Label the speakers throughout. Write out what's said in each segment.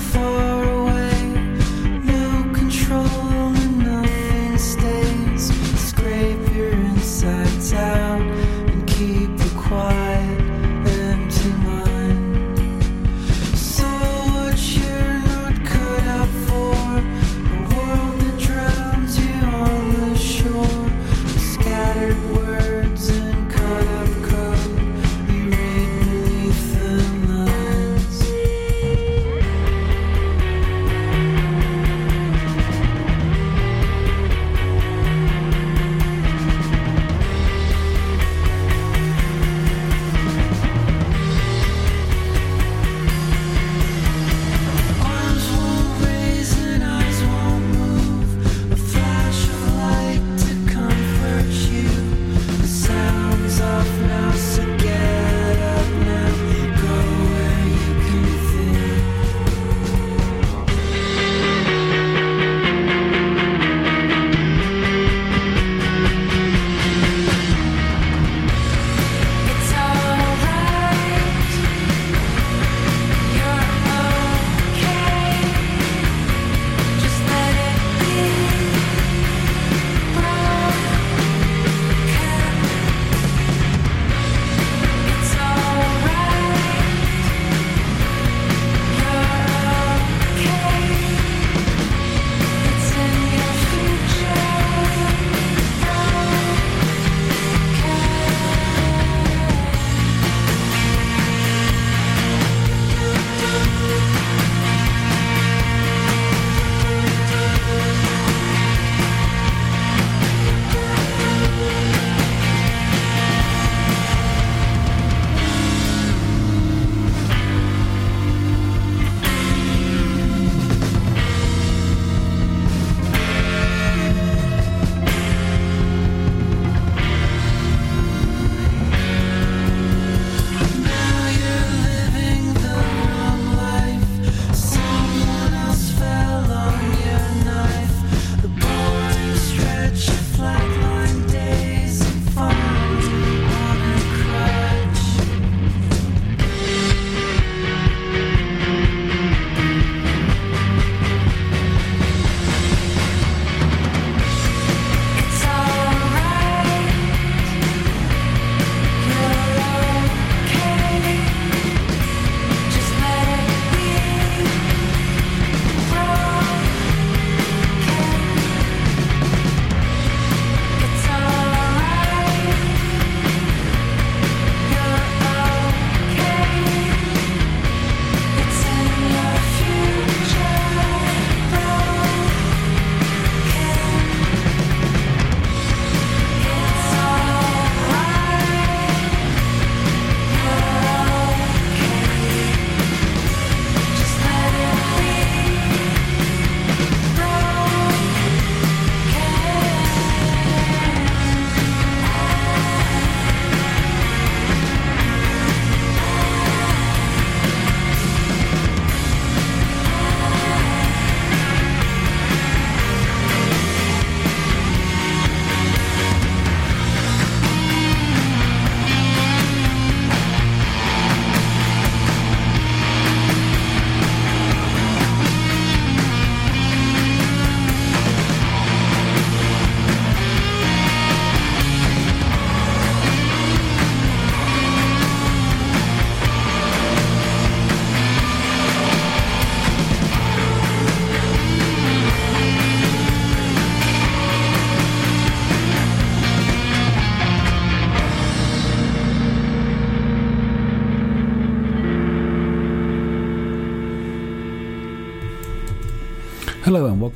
Speaker 1: Hello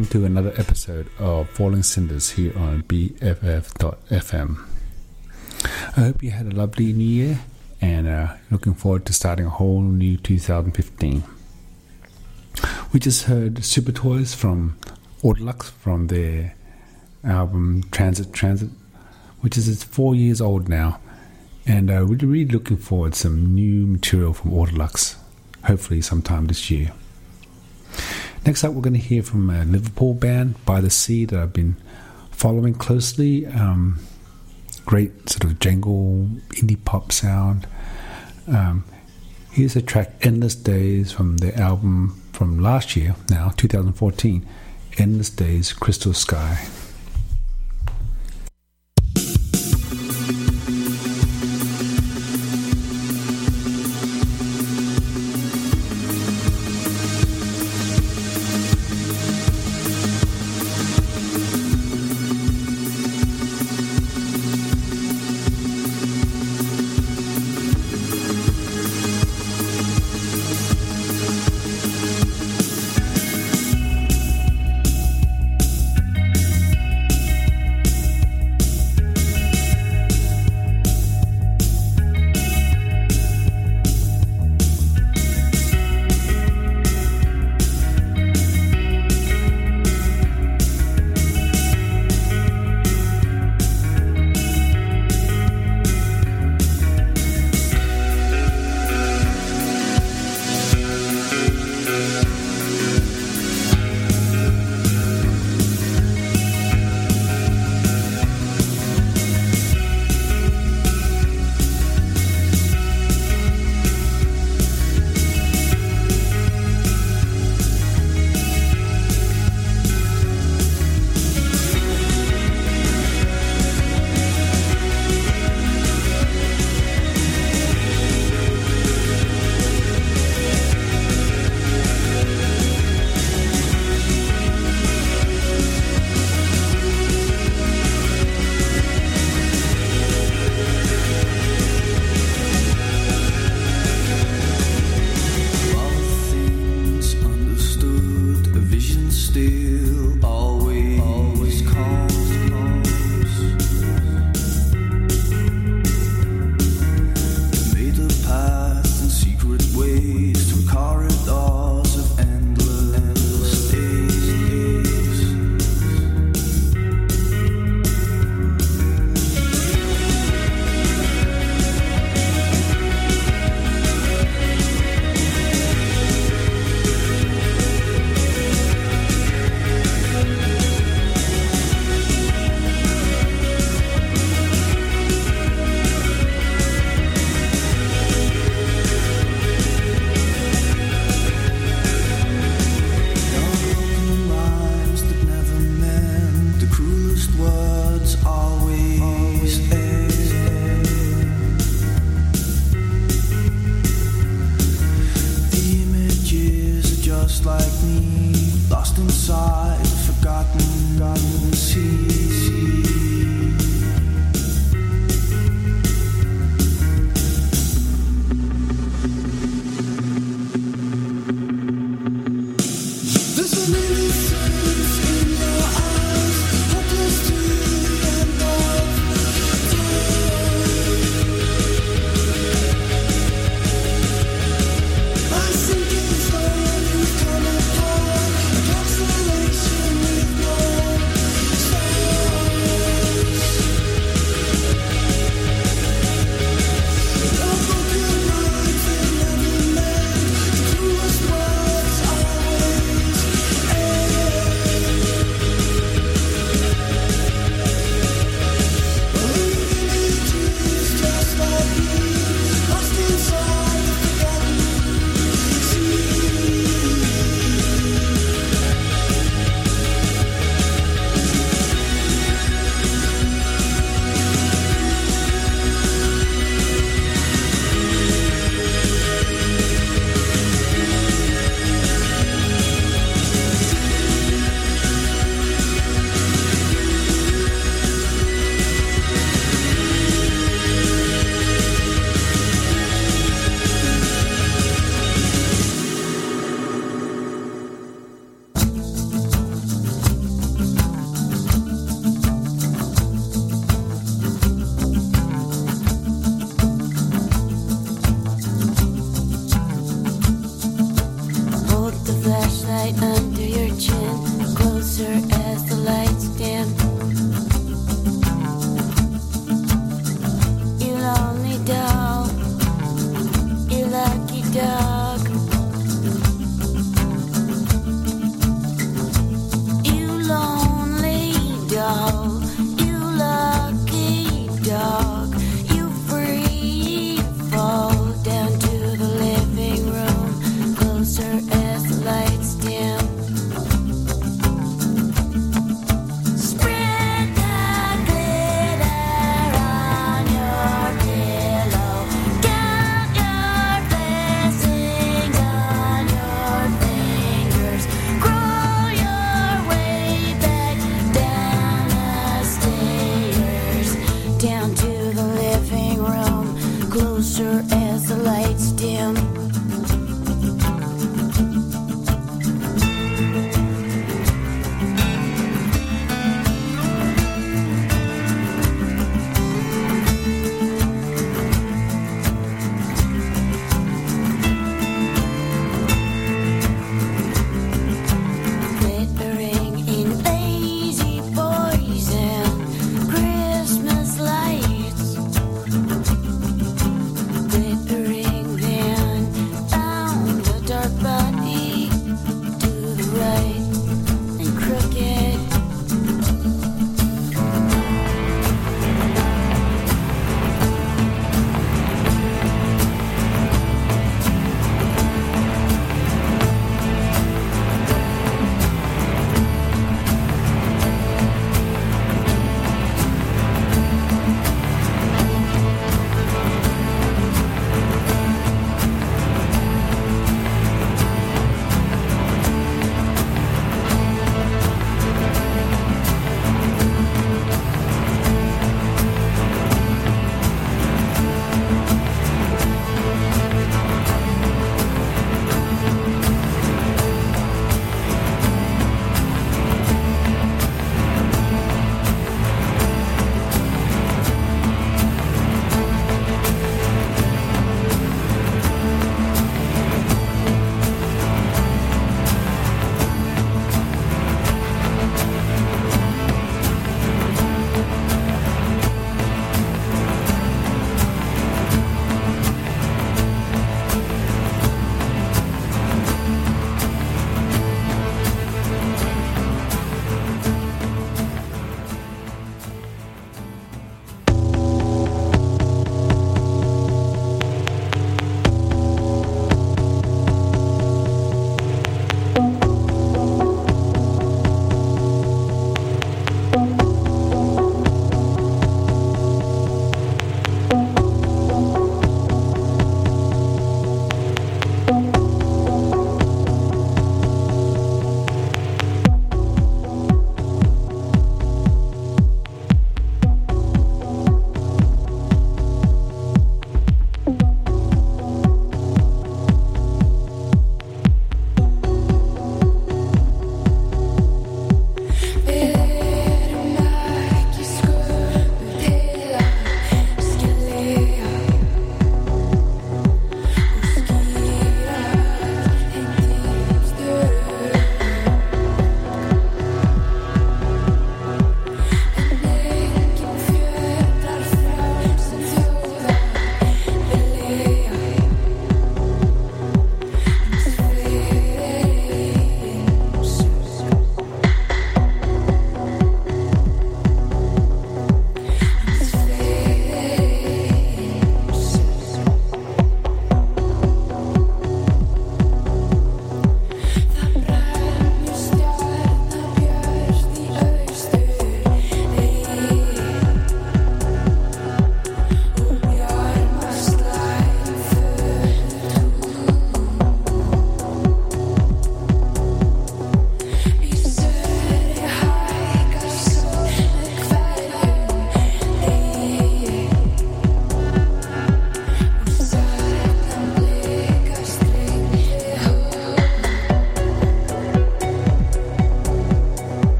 Speaker 1: welcome to another episode of Falling Cinders here on BFF.fm. I hope you had a lovely new year and uh, looking forward to starting a whole new 2015. We just heard Super Toys from Autolux from their album Transit Transit, which is it's four years old now, and uh, we're really looking forward to some new material from Autolux, hopefully sometime this year. Next up, we're going to hear from a Liverpool band, By the Sea, that I've been following closely. Um, great sort of jangle indie pop sound. Um, here's a track, Endless Days, from their album
Speaker 2: from last year, now 2014, Endless Days, Crystal Sky.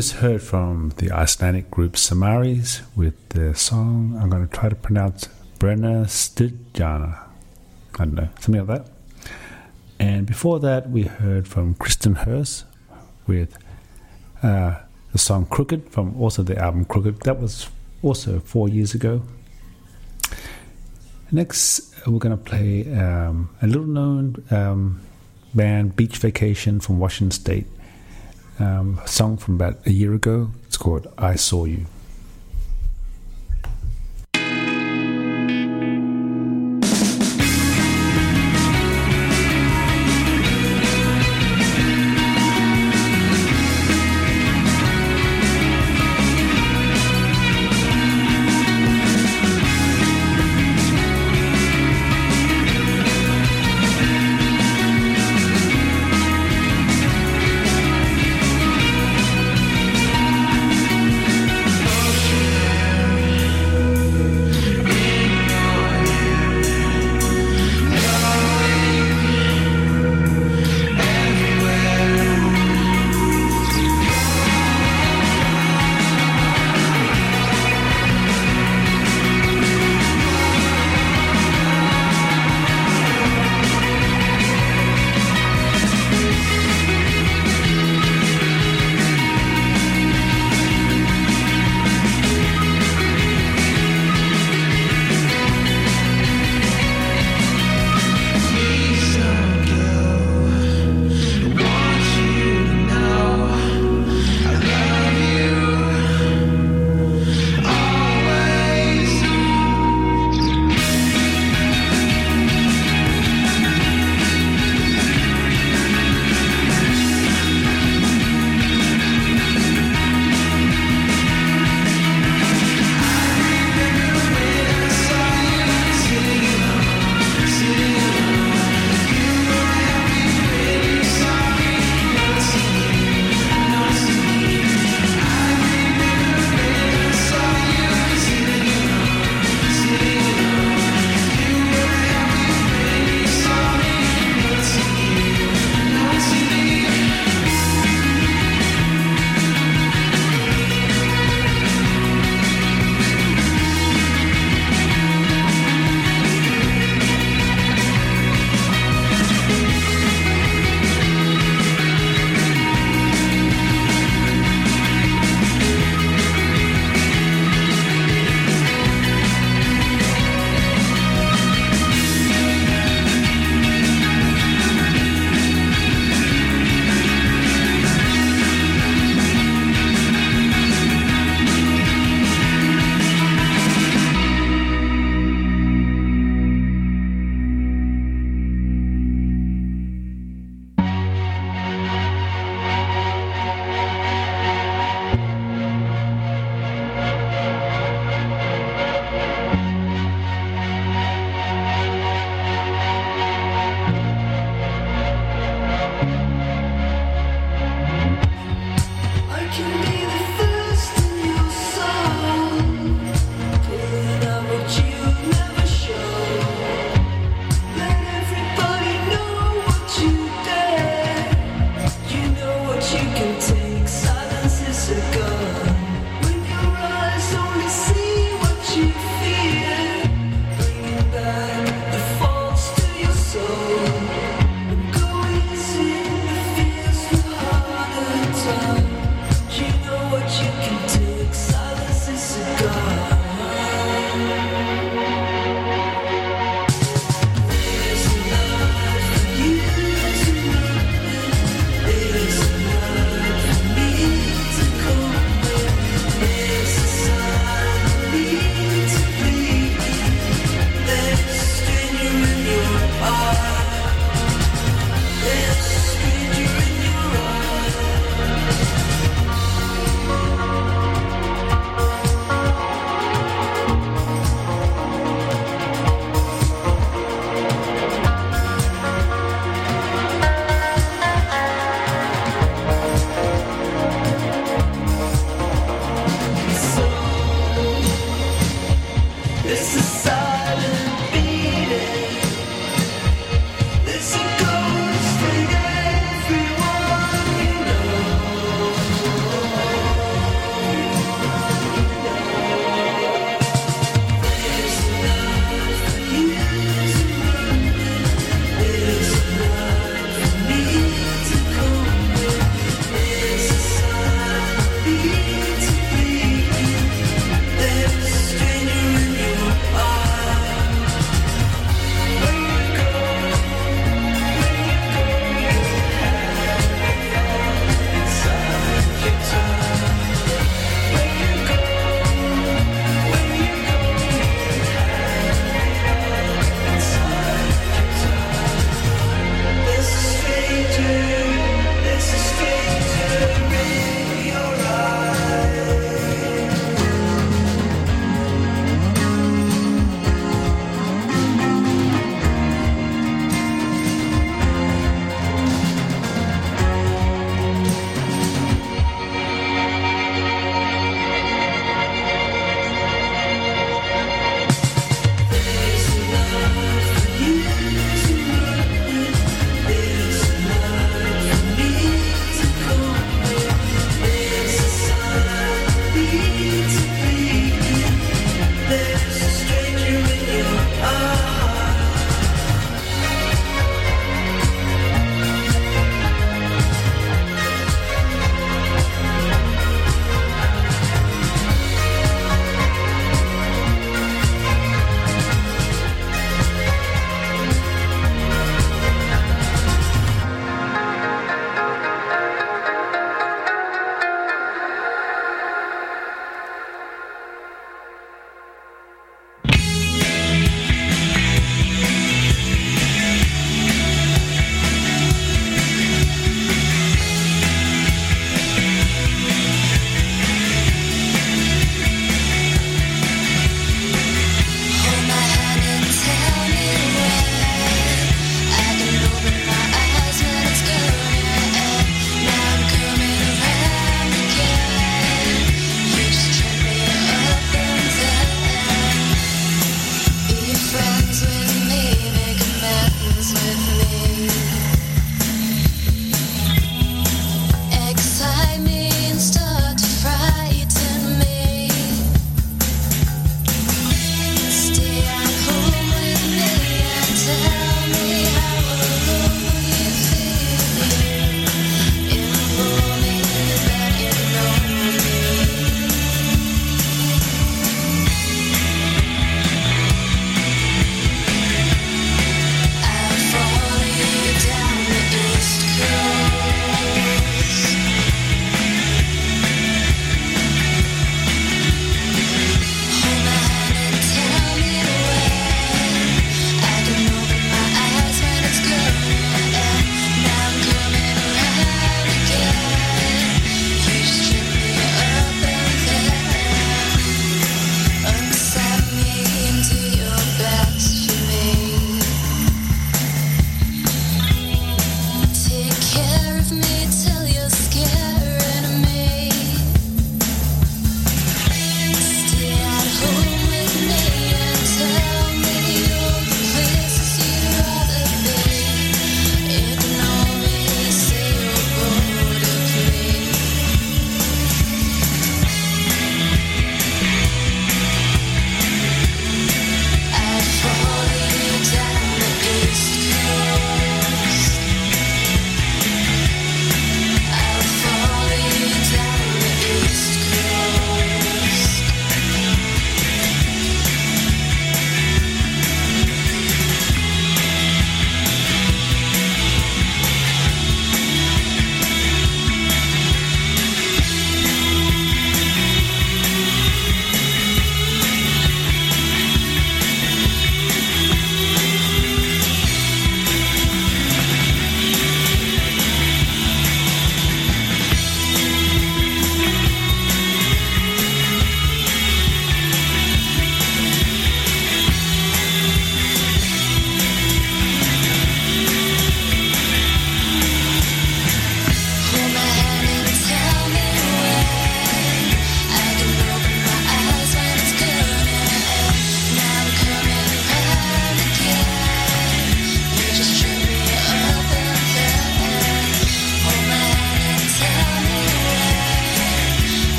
Speaker 3: Just heard from the Icelandic group Samaris with the song I'm going to try to pronounce Brenna Stidjana. I don't know, something like that. And before that, we heard from Kristin Hersh with uh, the song Crooked from also the album Crooked. That was also four years ago. Next, we're going to play um, a little known um, band, Beach Vacation from Washington State. Um, a song from about a year ago. It's called I Saw You.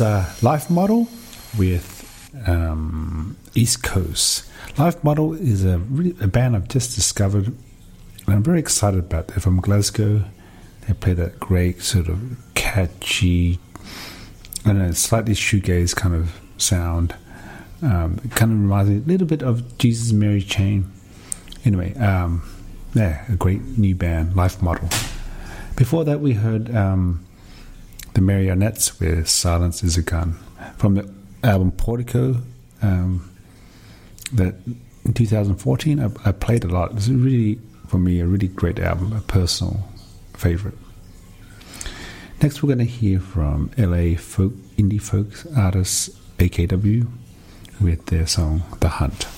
Speaker 4: A
Speaker 5: life model with um, East Coast. Life Model is a, really, a band I've just discovered, and I'm very excited about. They're from Glasgow. They play that great sort of catchy, I don't know, slightly shoegaze kind of sound. Um, it kind of reminds me a little bit of Jesus Mary Chain. Anyway, um, yeah, a great new band, Life Model. Before that, we heard um, the Marionettes with Silence is a Gun from the album Portico um, that in 2014 I, I played a lot. It's really, for me, a really great album, a personal favorite. Next, we're going to hear from LA folk indie folk artist AKW with their song The Hunt.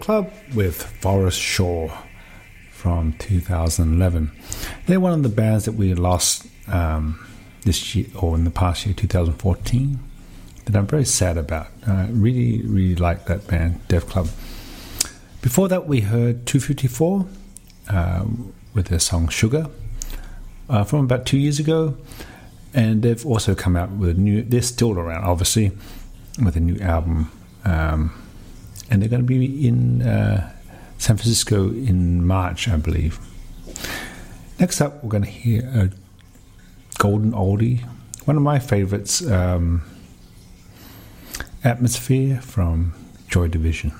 Speaker 3: Club with Forest Shore from 2011. They're one of the bands that we lost um, this year or in the past year, 2014, that I'm very sad about. I really, really like that band, Def Club. Before that, we heard 254 uh, with their song Sugar uh, from about two years ago. And they've also come out with a new, they're still around, obviously, with a new album. Um, and they're going to be in uh, San Francisco in March, I believe. Next up, we're going to hear a golden oldie, one of my favorites, um, Atmosphere from Joy Division.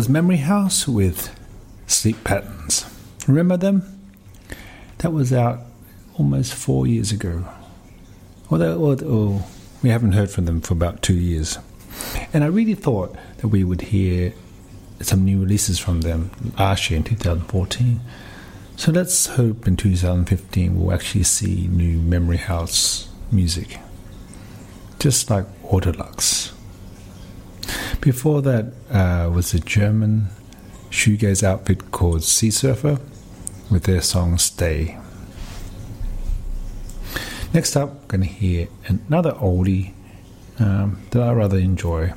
Speaker 3: Was Memory House with Sleep Patterns. Remember them? That was out almost four years ago. Although, we haven't heard from them for about two years. And I really thought that we would hear some new releases from them last year in 2014. So let's hope in 2015 we'll actually see new Memory House music. Just like Autolux. Before that uh, was a German shoegaze outfit called Seasurfer with their song Stay. Next up, we're going to hear another oldie um, that I rather enjoy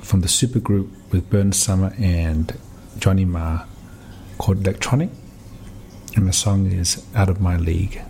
Speaker 3: from the supergroup with Bernard Sumner and Johnny Marr called Electronic, and the song is Out of My League.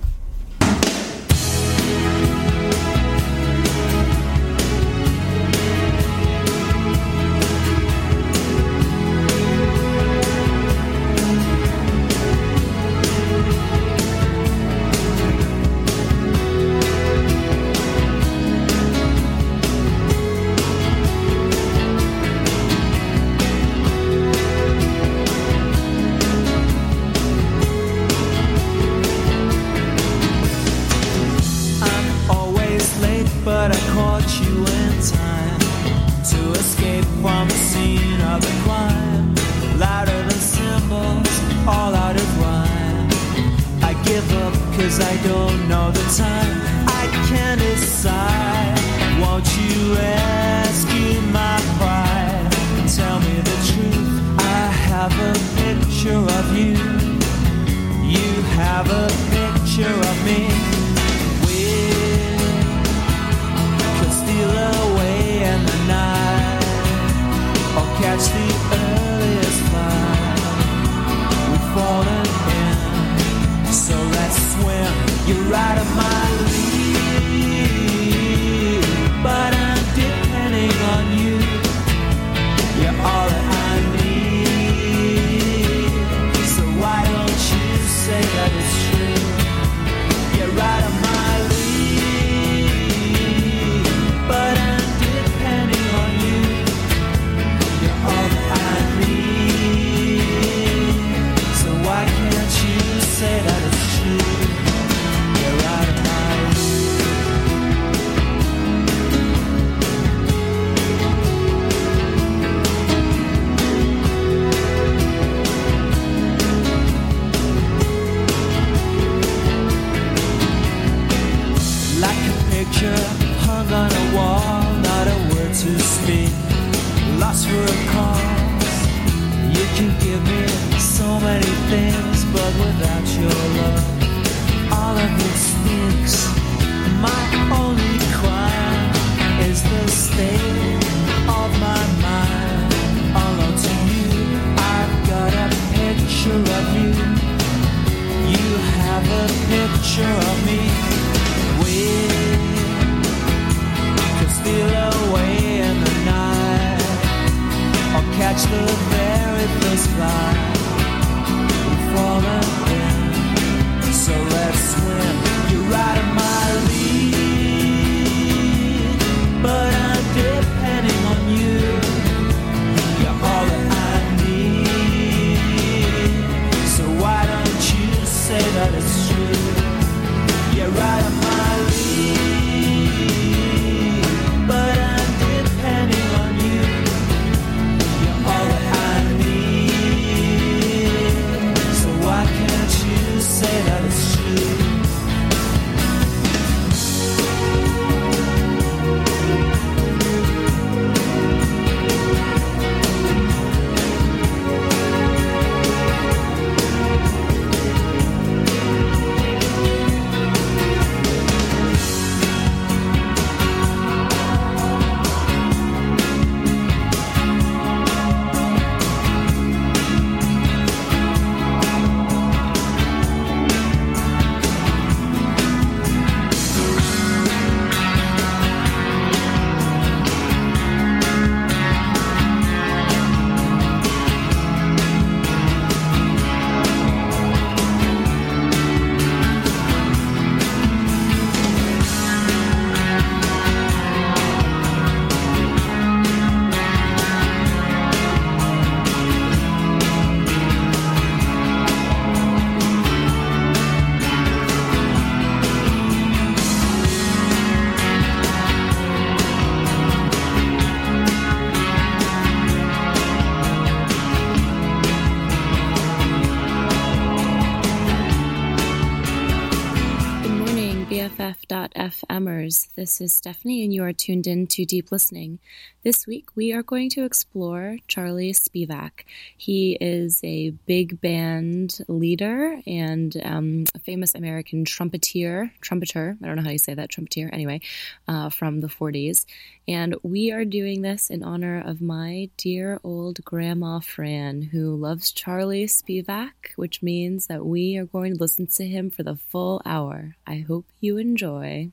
Speaker 4: F BFMers. This is Stephanie, and you are tuned in to Deep Listening. This week, we are going to explore Charlie Spivak. He is a big band leader and um, a famous American trumpeter, trumpeter, I don't know how you say that, trumpeter, anyway, uh, from the 40s. And we are doing this in honor of my dear old grandma Fran, who loves Charlie Spivak, which means that we are going to listen to him for the full hour. I hope you enjoy.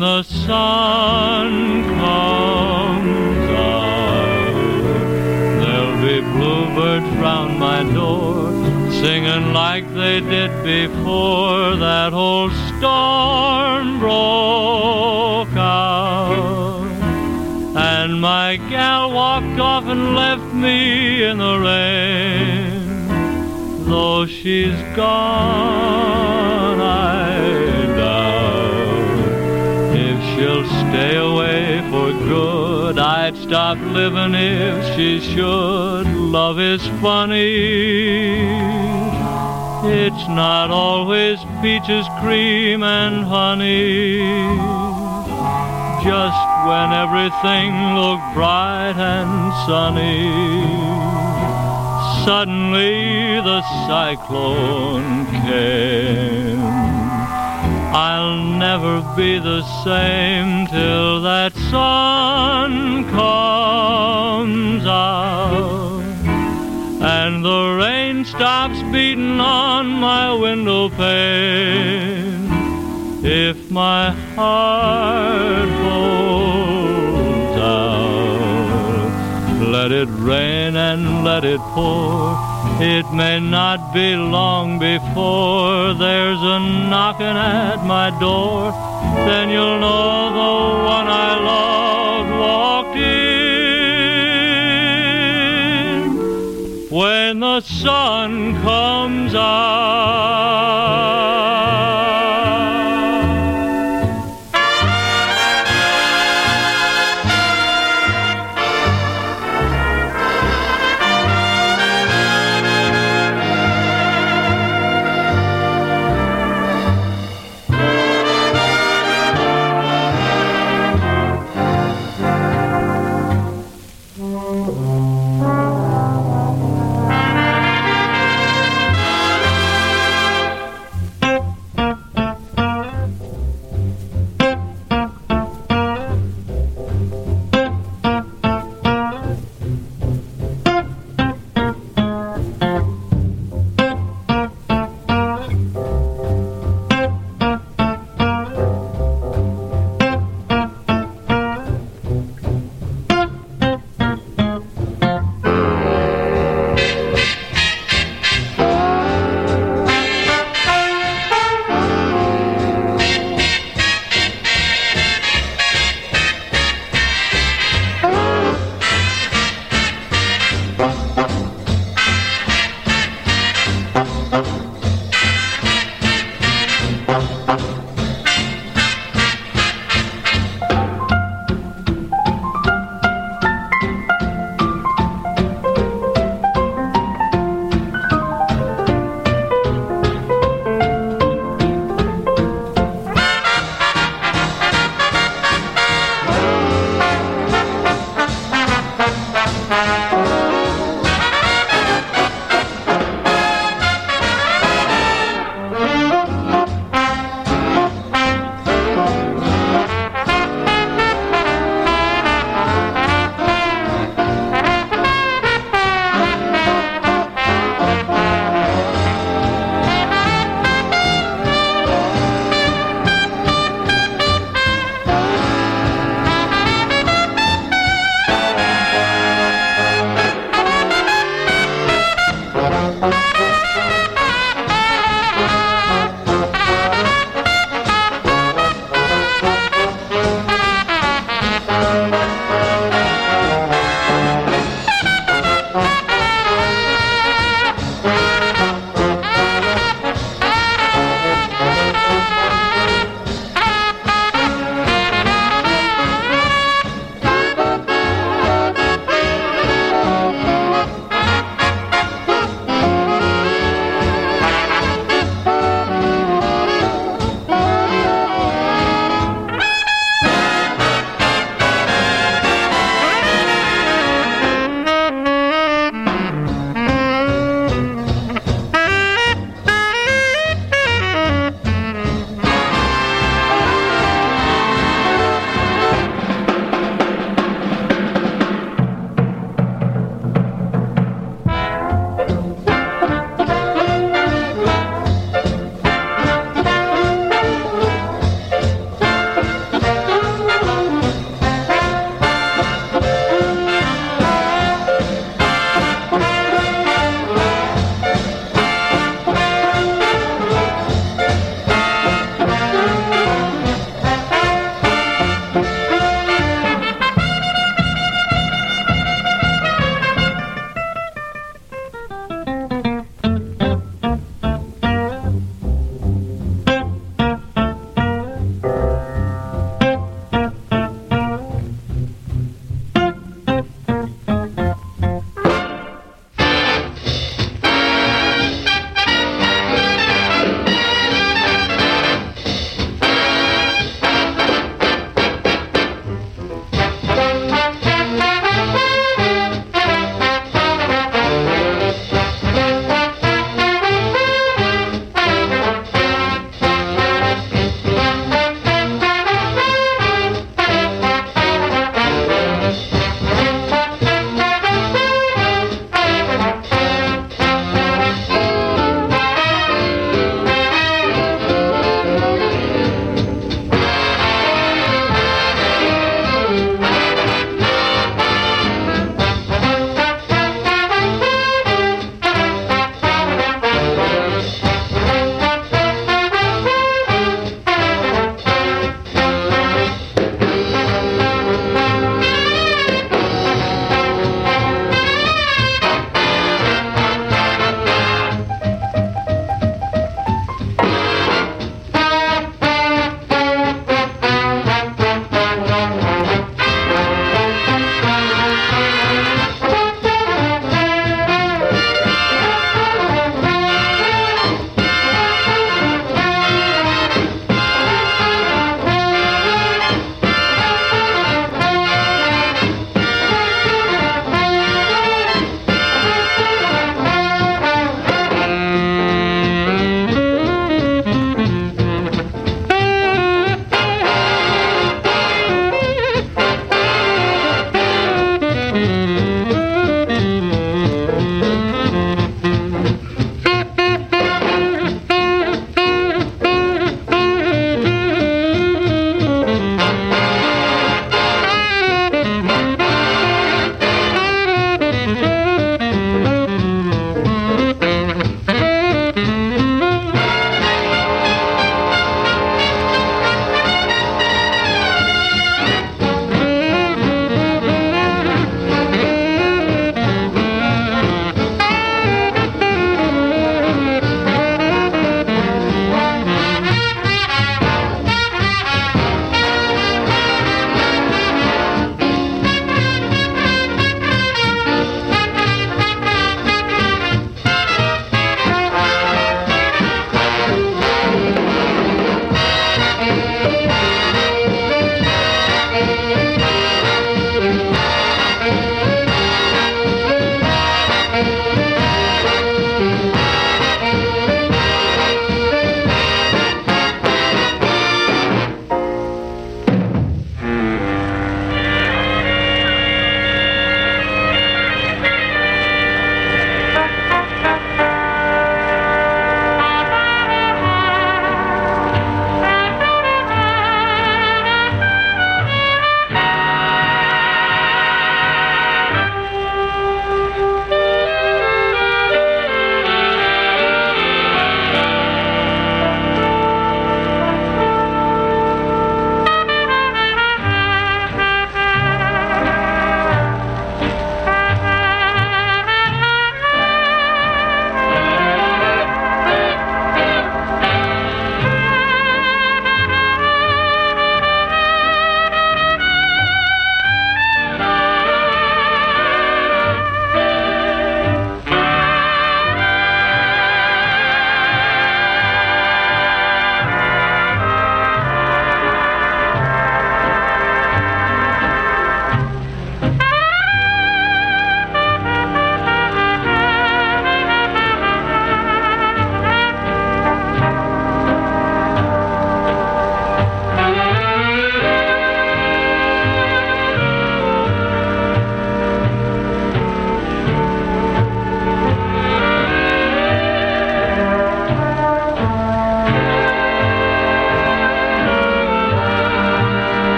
Speaker 6: the sun comes out, there'll be bluebirds round my door, singing like they did before that old storm broke out. And my gal walked off and left me in the rain. Though she's gone, I peaches, cream, and honey. Just when everything looked bright and sunny, suddenly the cyclone came. I'll never be the same till that sun comes out and the rain stops beating on my window pane. If my heart holds out, let it rain and let it pour. It may not be long before there's a knocking at my door. Then you'll know the one I loved walked in when the sun comes out.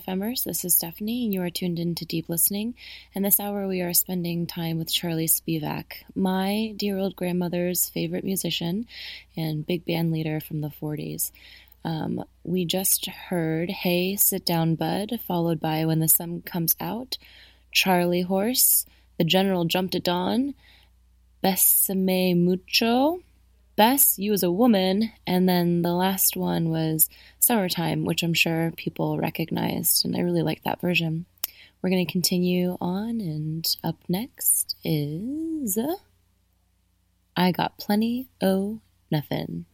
Speaker 4: BFF.FMers. This is Stephanie, and you are tuned in to Deep Listening. And this hour, we are spending time with Charlie Spivak, my dear old grandmother's favorite musician and big band leader from the 40s. Um, we just heard Hey, Sit Down, Bud, followed by When the Sun Comes Out, Charlie Horse, The General Jumped at Dawn, Besame Mucho, Bess, You as a Woman, and then the last one was Summertime, which I'm sure people recognized, and I really like that version. We're going to continue on, and up next is I Got Plenty O Nothing.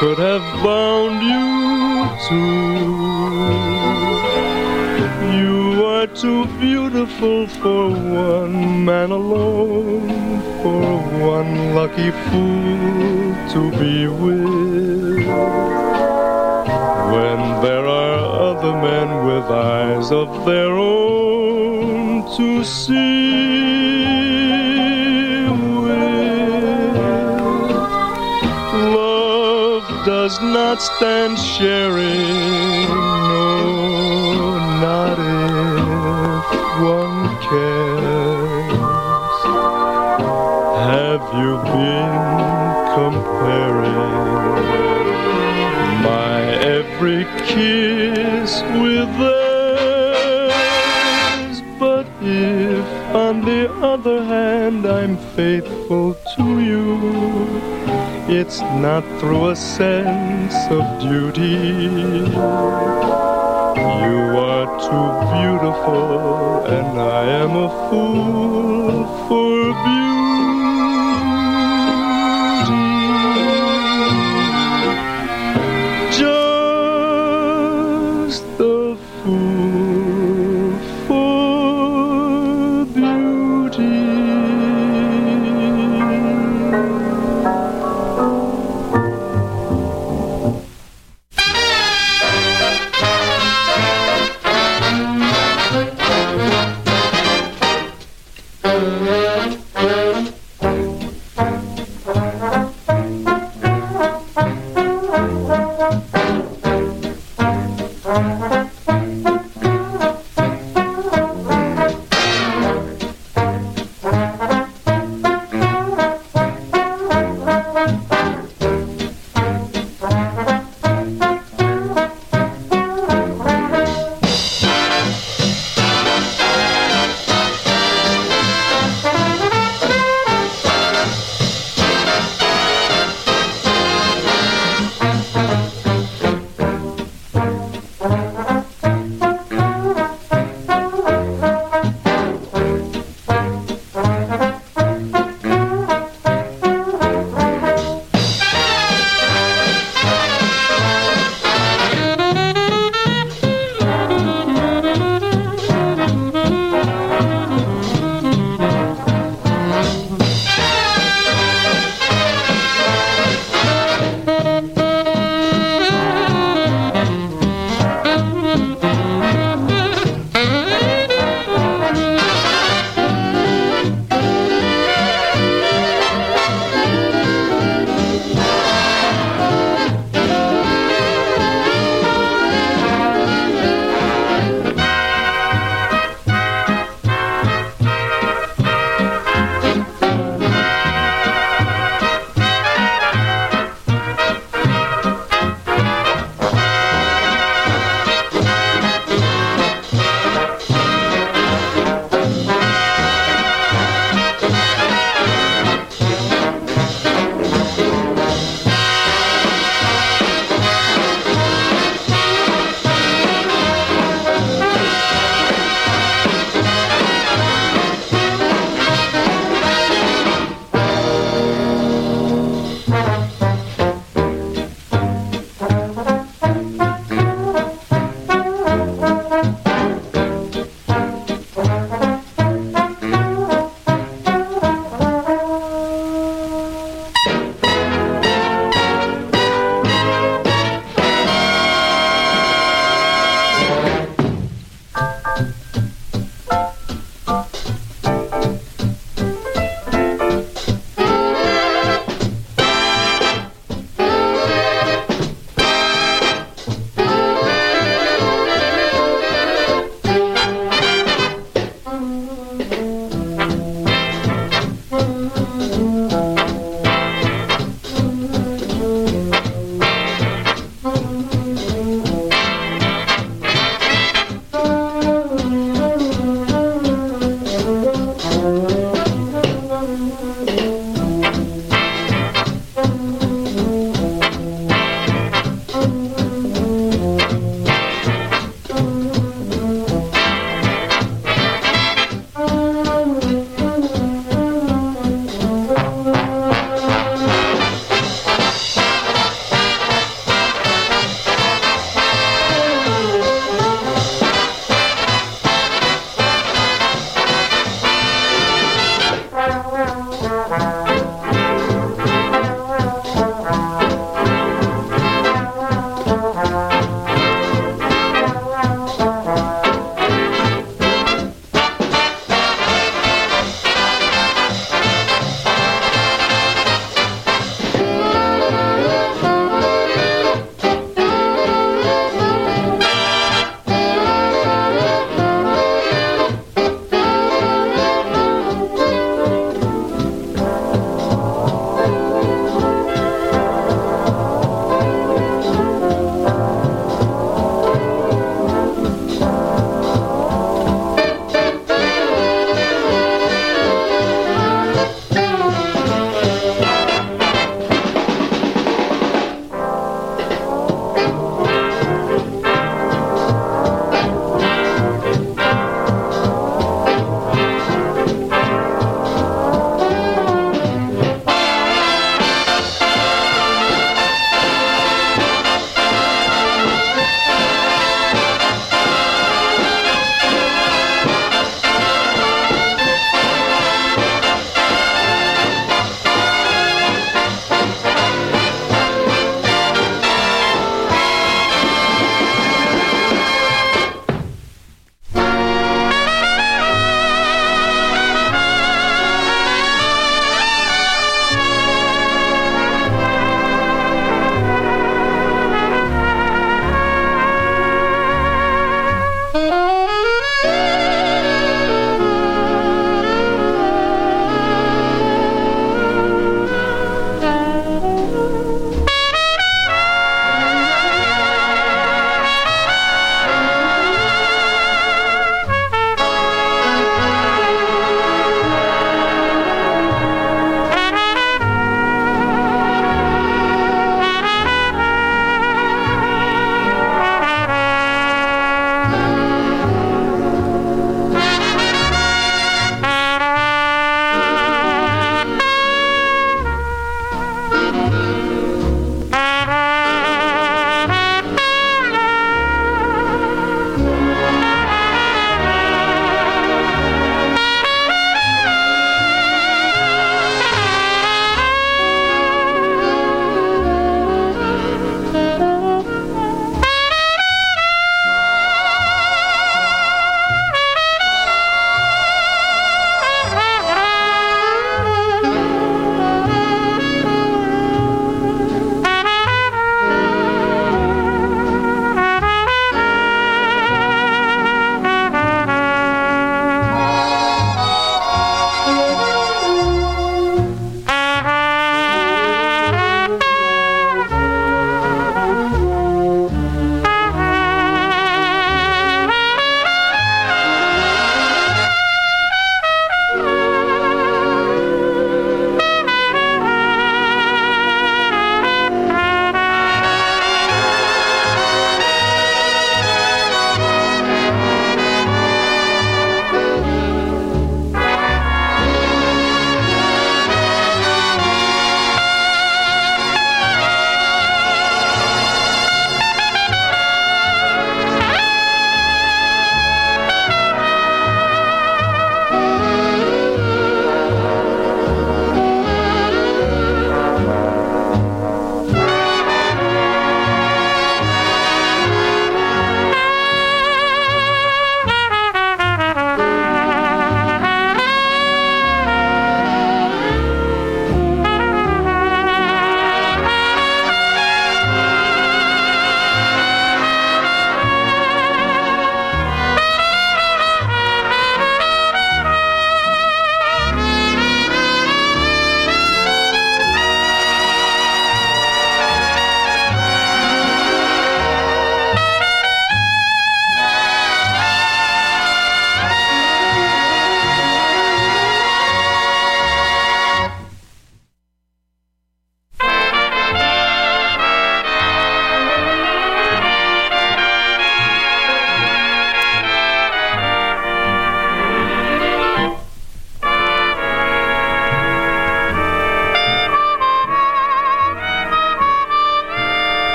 Speaker 6: Could have bound you too You are too beautiful for one man alone, for one lucky fool to be with. When there are other men with eyes of their own to see not stand sharing, no, not if one cares. Have you been comparing my every kiss with theirs? But if, on the other hand, I'm faithful to you, it's not through a sense of duty. You are too beautiful, and I am a fool for beauty.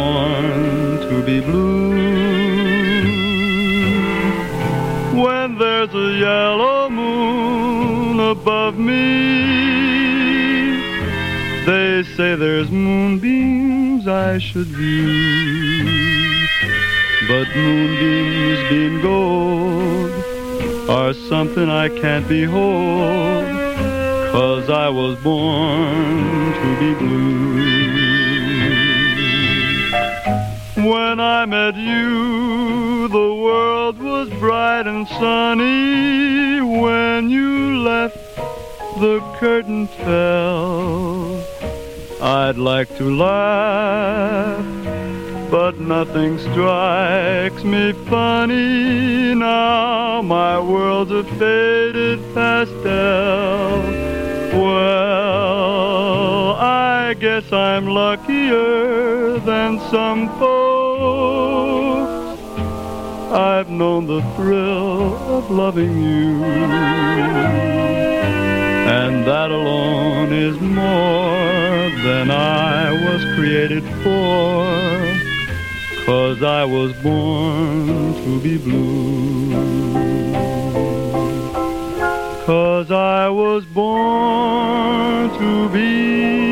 Speaker 6: Born to be blue. When there's a yellow moon above me, they say there's moonbeams I should view. But moonbeams being gold are something I can't behold. Cause I was born to be blue. When I met you, the world was bright and sunny. When you left, the curtain fell. I'd like to laugh, but nothing strikes me funny now. My world's a faded pastel. Well, I guess I'm luckier than some folks. I've known the thrill of loving you. and that alone is more than I was created for. Cause I was born to be blue. Cause I was born to be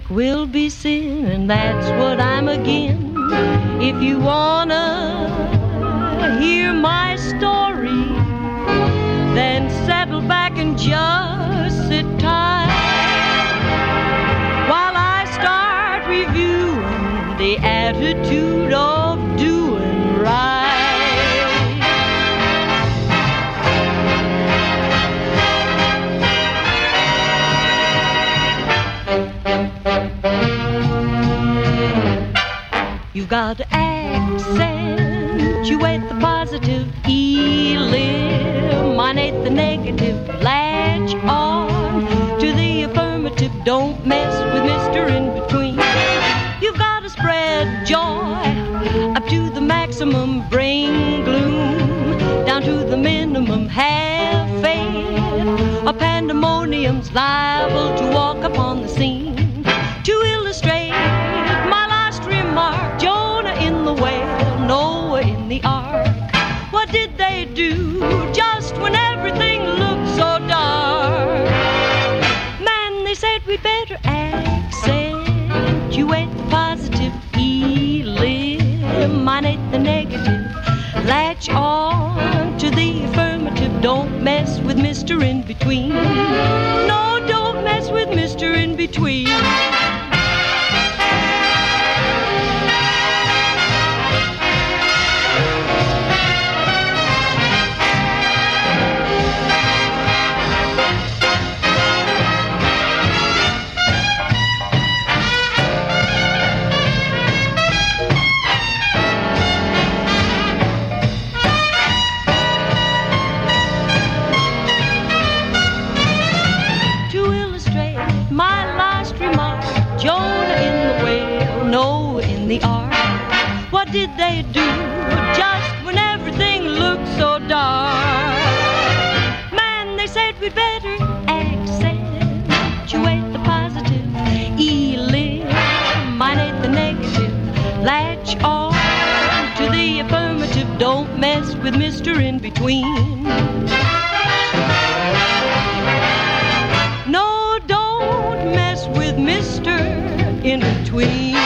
Speaker 7: topic will Whale, Noah in the ark. What did they do just when everything looked so dark? Man, they said we'd better accentuate the positive, eliminate the negative, latch on to the affirmative. Don't mess with Mr. In Between. In Between.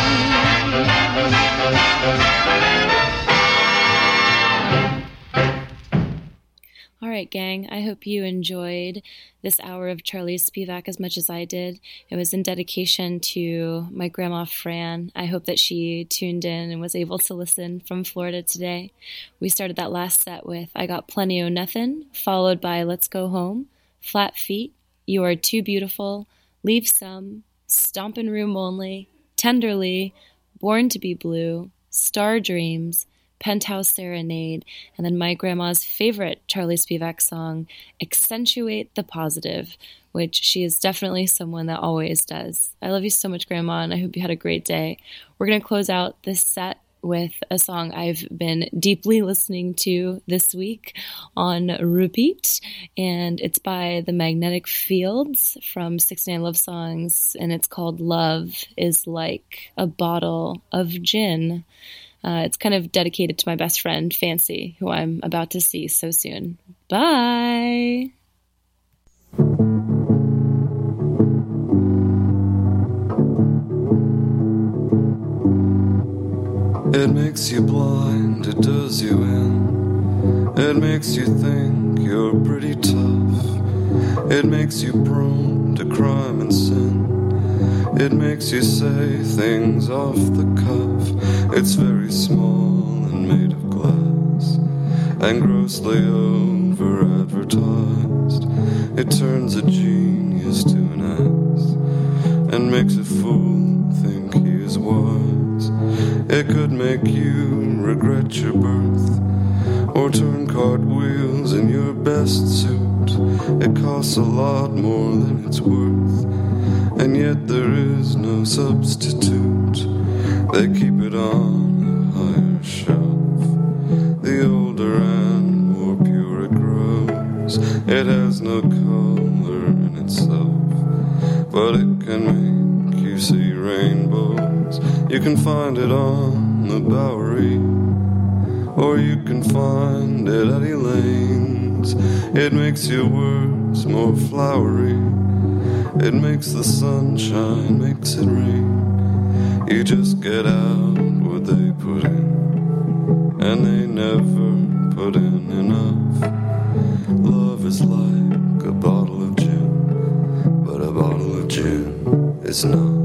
Speaker 4: All right, gang. I hope you enjoyed this hour of Charlie Spivak as much as I did. It was in dedication to my grandma Fran. I hope that she tuned in and was able to listen from Florida today. We started that last set with I Got Plenty o' Nothing, followed by Let's Go Home, Flat Feet, You Are Too Beautiful, Leave Some, Stompin' Room Only, Tenderly, Born to Be Blue, Star Dreams, Penthouse Serenade, and then my grandma's favorite Charlie Spivak song, Accentuate the Positive, which she is definitely someone that always does. I love you so much, Grandma, and I hope you had a great day. We're going to close out this set with a song I've been deeply listening to this week on repeat, and it's by the Magnetic Fields from 69 Love Songs, and it's called Love is Like a Bottle of Gin. Uh, it's kind of dedicated to my best friend, Fancy, who I'm about to see so soon. Bye!
Speaker 8: It makes you blind, it does you in. It makes you think you're pretty tough. It makes you prone to crime and sin. It makes you say things off the cuff. It's very small and made of glass and grossly over advertised. It turns a genius to an ass and makes a fool think he is wise. It could make you regret your birth or turn cartwheels in your best suit. It costs a lot more than it's worth, and yet there is no substitute. They keep it on a higher shelf. The older and more pure it grows, it has no color in itself, but it can make you see rainbows You can find it on the Bowery, or you can find it at Elaine's. It makes your words more flowery. It makes the sunshine, makes it rain. You just get out what they put in, and they never put in enough. Love is like a bottle of gin, but a bottle of gin is not